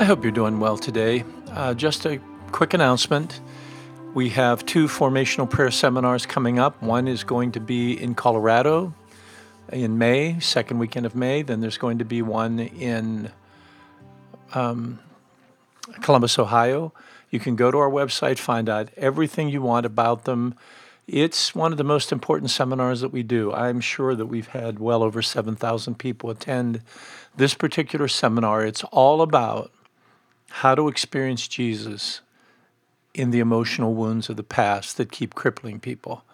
I hope you're doing well today. Uh, just a quick announcement. We have two formational prayer seminars coming up. One is going to be in Colorado in May, second weekend of May. Then there's going to be one in um, Columbus, Ohio. You can go to our website, find out everything you want about them. It's one of the most important seminars that we do. I'm sure that we've had well over 7,000 people attend this particular seminar. It's all about how to experience Jesus in the emotional wounds of the past that keep crippling people.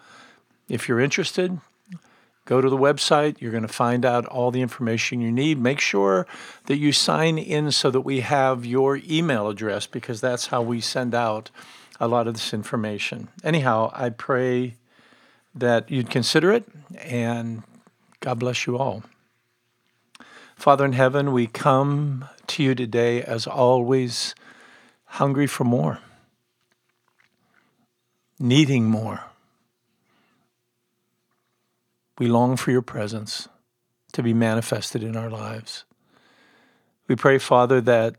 If you're interested, go to the website. You're going to find out all the information you need. Make sure that you sign in so that we have your email address because that's how we send out a lot of this information. Anyhow, I pray that you'd consider it and God bless you all. Father in heaven, we come to you today as always hungry for more, needing more we long for your presence to be manifested in our lives. We pray, Father, that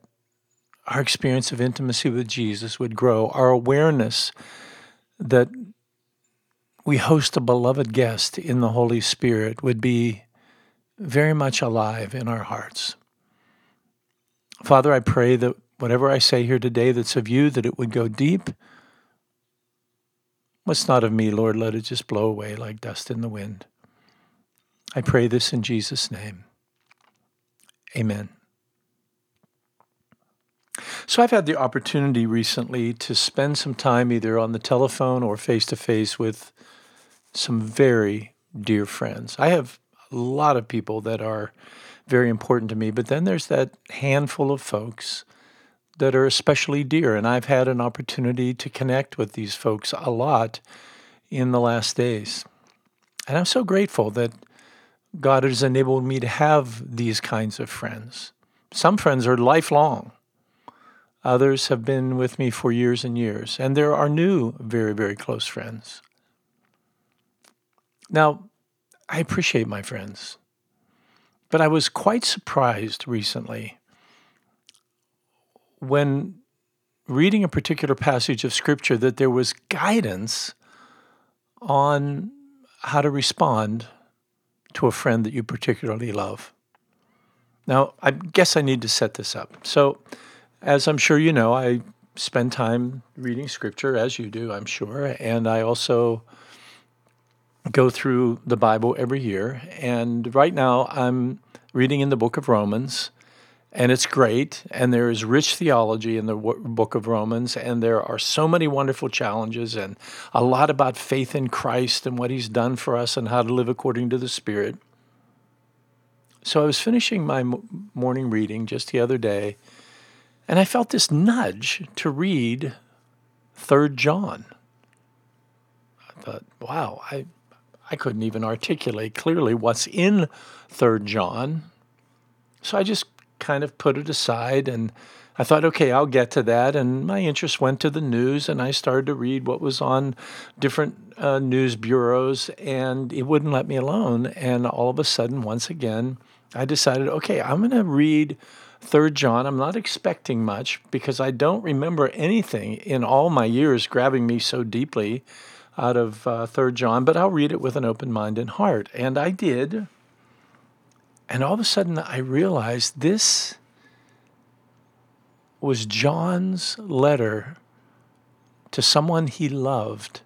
our experience of intimacy with Jesus would grow, our awareness that we host a beloved guest in the Holy Spirit would be very much alive in our hearts. Father, I pray that whatever I say here today that's of you, that it would go deep. What's not of me, Lord, let it just blow away like dust in the wind. I pray this in Jesus' name. Amen. So, I've had the opportunity recently to spend some time either on the telephone or face to face with some very dear friends. I have lot of people that are very important to me, but then there's that handful of folks that are especially dear. And I've had an opportunity to connect with these folks a lot in the last days. And I'm so grateful that God has enabled me to have these kinds of friends. Some friends are lifelong. Others have been with me for years and years. And there are new, very, very close friends. Now, I appreciate my friends, but I was quite surprised recently when reading a particular passage of Scripture that there was guidance on how to respond to a friend that you particularly love. Now, I guess I need to set this up. So, as I'm sure you know, I spend time reading scripture, as you do, I'm sure, and I also go through the Bible every year. And right now, I'm reading in the book of Romans and it's great. And there is rich theology in the book of Romans, and there are so many wonderful challenges and a lot about faith in Christ and what He's done for us and how to live according to the Spirit. So I was finishing my morning reading just the other day, and I felt this nudge to read Third John. I thought, wow, I I couldn't even articulate clearly what's in Third John. So I just kind of put it aside and I thought, okay, I'll get to that. And my interest went to the news, and I started to read what was on different uh, news bureaus, and it wouldn't let me alone. And all of a sudden, once again, I decided, okay, I'm going to read Third John. I'm not expecting much because I don't remember anything in all my years grabbing me so deeply out of uh, Third John, but I'll read it with an open mind and heart. And I did. And all of a sudden, I realized this was John's letter to someone he loved.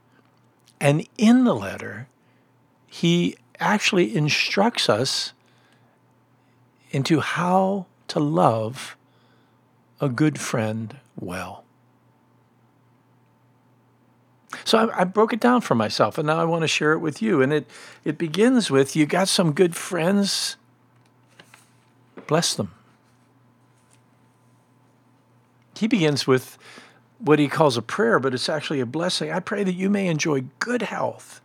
And in the letter, he actually instructs us into how to love a good friend well. So I, I, broke it down for myself, and now I want to share it with you. And it, it begins with you got some good friends Bless them. He begins with what he calls a prayer, but it's actually a blessing. I pray that you may enjoy good health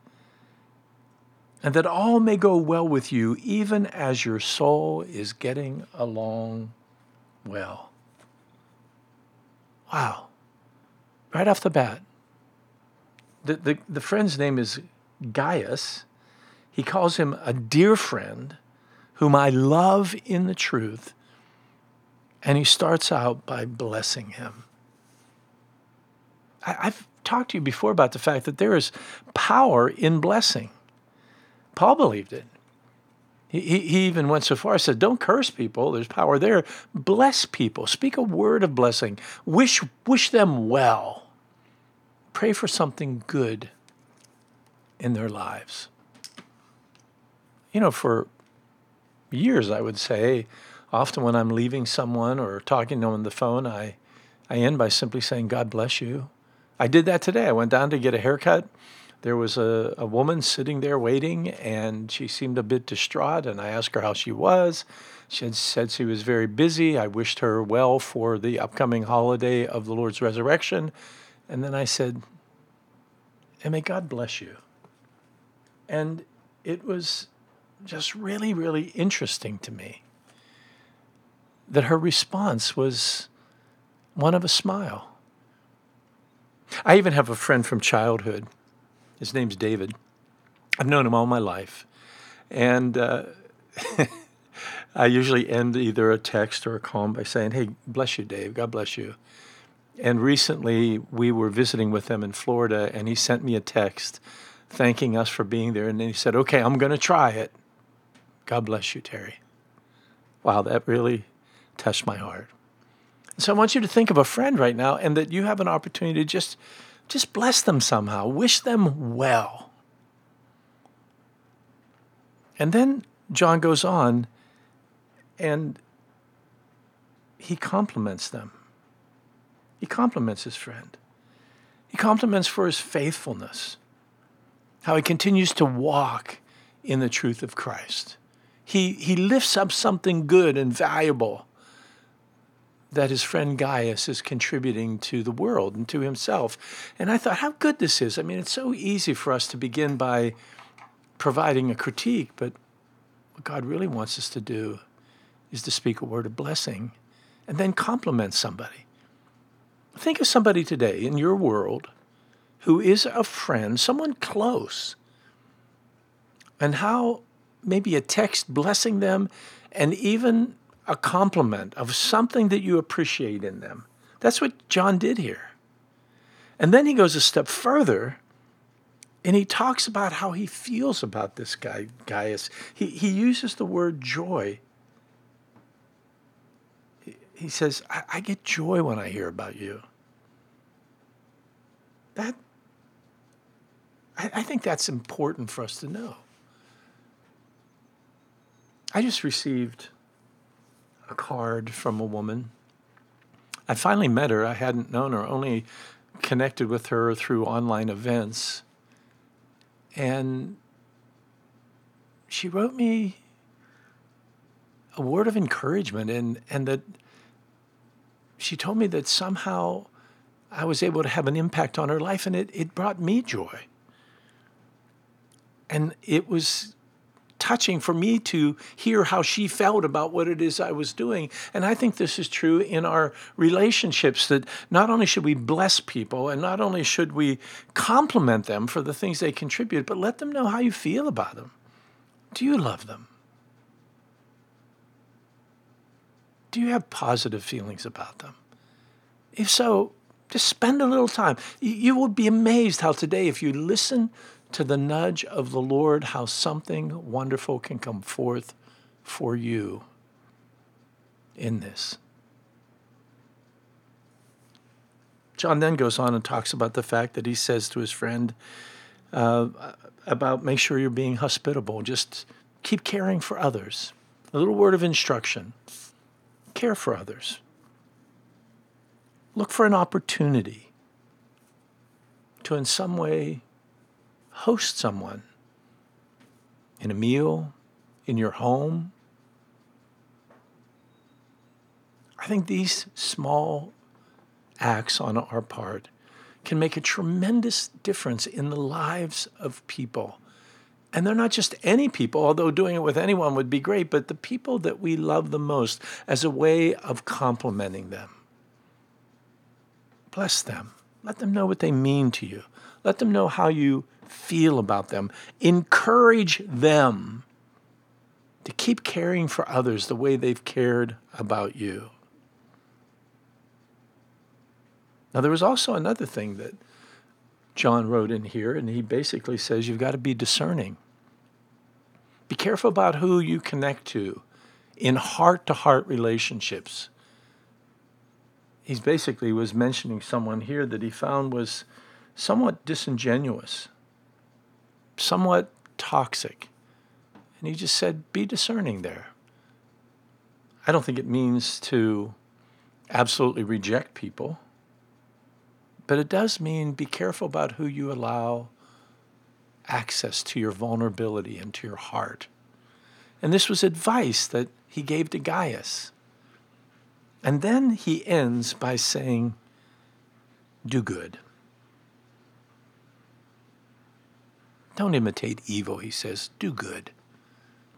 and that all may go well with you, even as your soul is getting along well. Wow. Right off the bat. The, the, the friend's name is Gaius. He calls him a dear friend whom I love in the truth. And he starts out by blessing him. I, have talked to you before about the fact that there is power in blessing. Paul believed it. He, he even went so far as said, Don't curse people, there's power there. Bless people, speak a word of blessing, wish, wish them well, pray for something good in their lives. You know, for years, I would say, often when I'm leaving someone or talking to them on the phone, I, I end by simply saying, God bless you. I did that today. I went down to get a haircut there was a, a woman sitting there waiting, and she seemed a bit distraught. And I asked her how she was. She had said she was very busy. I wished her well for the upcoming holiday of the Lord's resurrection. And then I said, And may God bless you. And it was just really, really interesting to me that her response was one of a smile. I even have a friend from childhood his name's David. I've known him all my life. And uh, I usually end either a text or a call by saying, Hey, bless you, Dave. God bless you. And recently we were visiting with them in Florida, and he sent me a text thanking us for being there. And then he said, Okay, I'm going to try it. God bless you, Terry. Wow, that really touched my heart. So I want you to think of a friend right now and that you have an opportunity to just just bless them somehow, wish them well. And then John goes on and he compliments them. He compliments his friend. He compliments for his faithfulness, how he continues to walk in the truth of Christ. He, he lifts up something good and valuable that his friend Gaius is contributing to the world and to himself. And I thought, how good this is. I mean, it's so easy for us to begin by providing a critique, but what God really wants us to do is to speak a word of blessing and then compliment somebody. Think of somebody today in your world who is a friend, someone close, and how maybe a text blessing them and even a compliment of something that you appreciate in them. That's what John did here. And then he goes a step further and he talks about how he feels about this guy, Gaius. He, he uses the word joy. He, says, I, I get joy when I hear about you. That, I, I think that's important for us to know. I just received a card from a woman. I finally met her. I hadn't known her, only connected with her through online events. And she wrote me a word of encouragement and, and that she told me that somehow I was able to have an impact on her life and it, it brought me joy. And it was touching for me to hear how she felt about what it is I was doing. And I think this is true in our relationships that not only should we bless people and not only should we compliment them for the things they contribute, but let them know how you feel about them. Do you love them? Do you have positive feelings about them? If so, just spend a little time. You will be amazed how today, if you listen to the nudge of the Lord, how something wonderful can come forth for you in this. John then goes on and talks about the fact that he says to his friend uh, about make sure you're being hospitable, just keep caring for others. A little word of instruction care for others. Look for an opportunity to, in some way, host someone in a meal, in your home. I think these small acts on our part can make a tremendous difference in the lives of people. And they're not just any people, although doing it with anyone would be great, but the people that we love the most as a way of complimenting them. Bless them. Let them know what they mean to you. Let them know how you feel about them. Encourage them to keep caring for others the way they've cared about you. Now, there was also another thing that John wrote in here, and he basically says you've got to be discerning. Be careful about who you connect to in heart to heart relationships. He basically was mentioning someone here that he found was somewhat disingenuous, somewhat toxic. And he just said, be discerning there. I don't think it means to absolutely reject people, but it does mean be careful about who you allow access to your vulnerability and to your heart. And this was advice that he gave to Gaius. And then he ends by saying, Do good. Don't imitate evil, he says. Do good.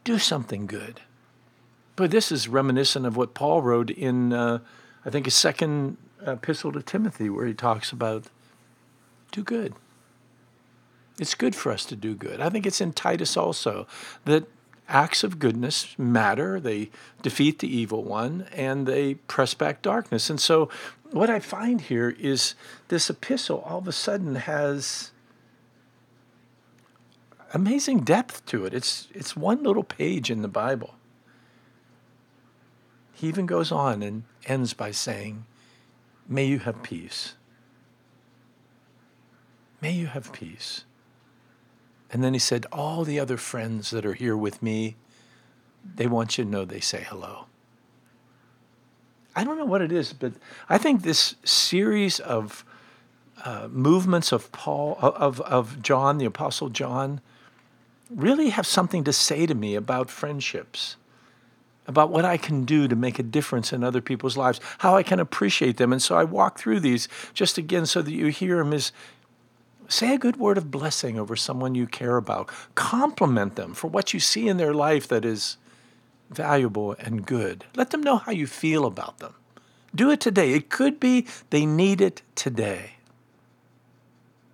Do something good. But this is reminiscent of what Paul wrote in, uh, I think, his second epistle to Timothy, where he talks about do good. It's good for us to do good. I think it's in Titus also that acts of goodness matter. They defeat the evil one and they press back darkness. And so, what I find here is this epistle all of a sudden has amazing depth to it. It's, it's one little page in the Bible. He even goes on and ends by saying, May you have peace. May you have peace. And then he said, All the other friends that are here with me, they want you to know they say hello. I don't know what it is, but I think this series of uh, movements of Paul, of, of John, the Apostle John, really have something to say to me about friendships, about what I can do to make a difference in other people's lives, how I can appreciate them. And so I walk through these just again so that you hear them is Say a good word of blessing over someone you care about. Compliment them for what you see in their life that is valuable and good. Let them know how you feel about them. Do it today. It could be they need it today.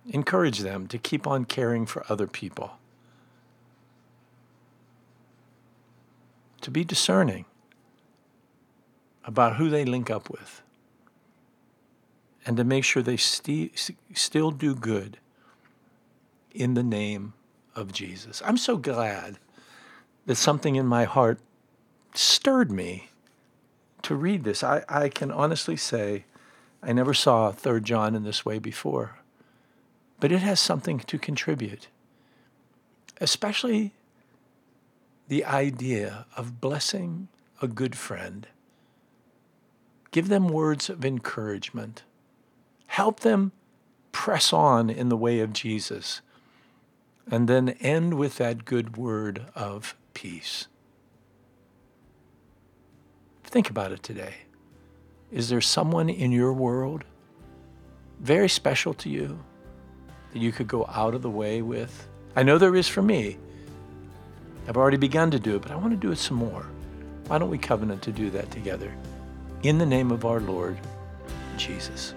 Encourage them to keep on caring for other people. To be discerning about who they link up with. And to make sure they st- still do good in the name of Jesus. I'm so glad that something in my heart stirred me to read this. I, I can honestly say I never saw 3 John in this way before, but it has something to contribute, especially the idea of blessing a good friend. Give them words of encouragement. Help them press on in the way of Jesus and then end with that good word of peace. Think about it today. Is there someone in your world very special to you that you could go out of the way with? I know there is for me. I've already begun to do it, but I want to do it some more. Why don't we covenant to do that together? In the name of our Lord Jesus.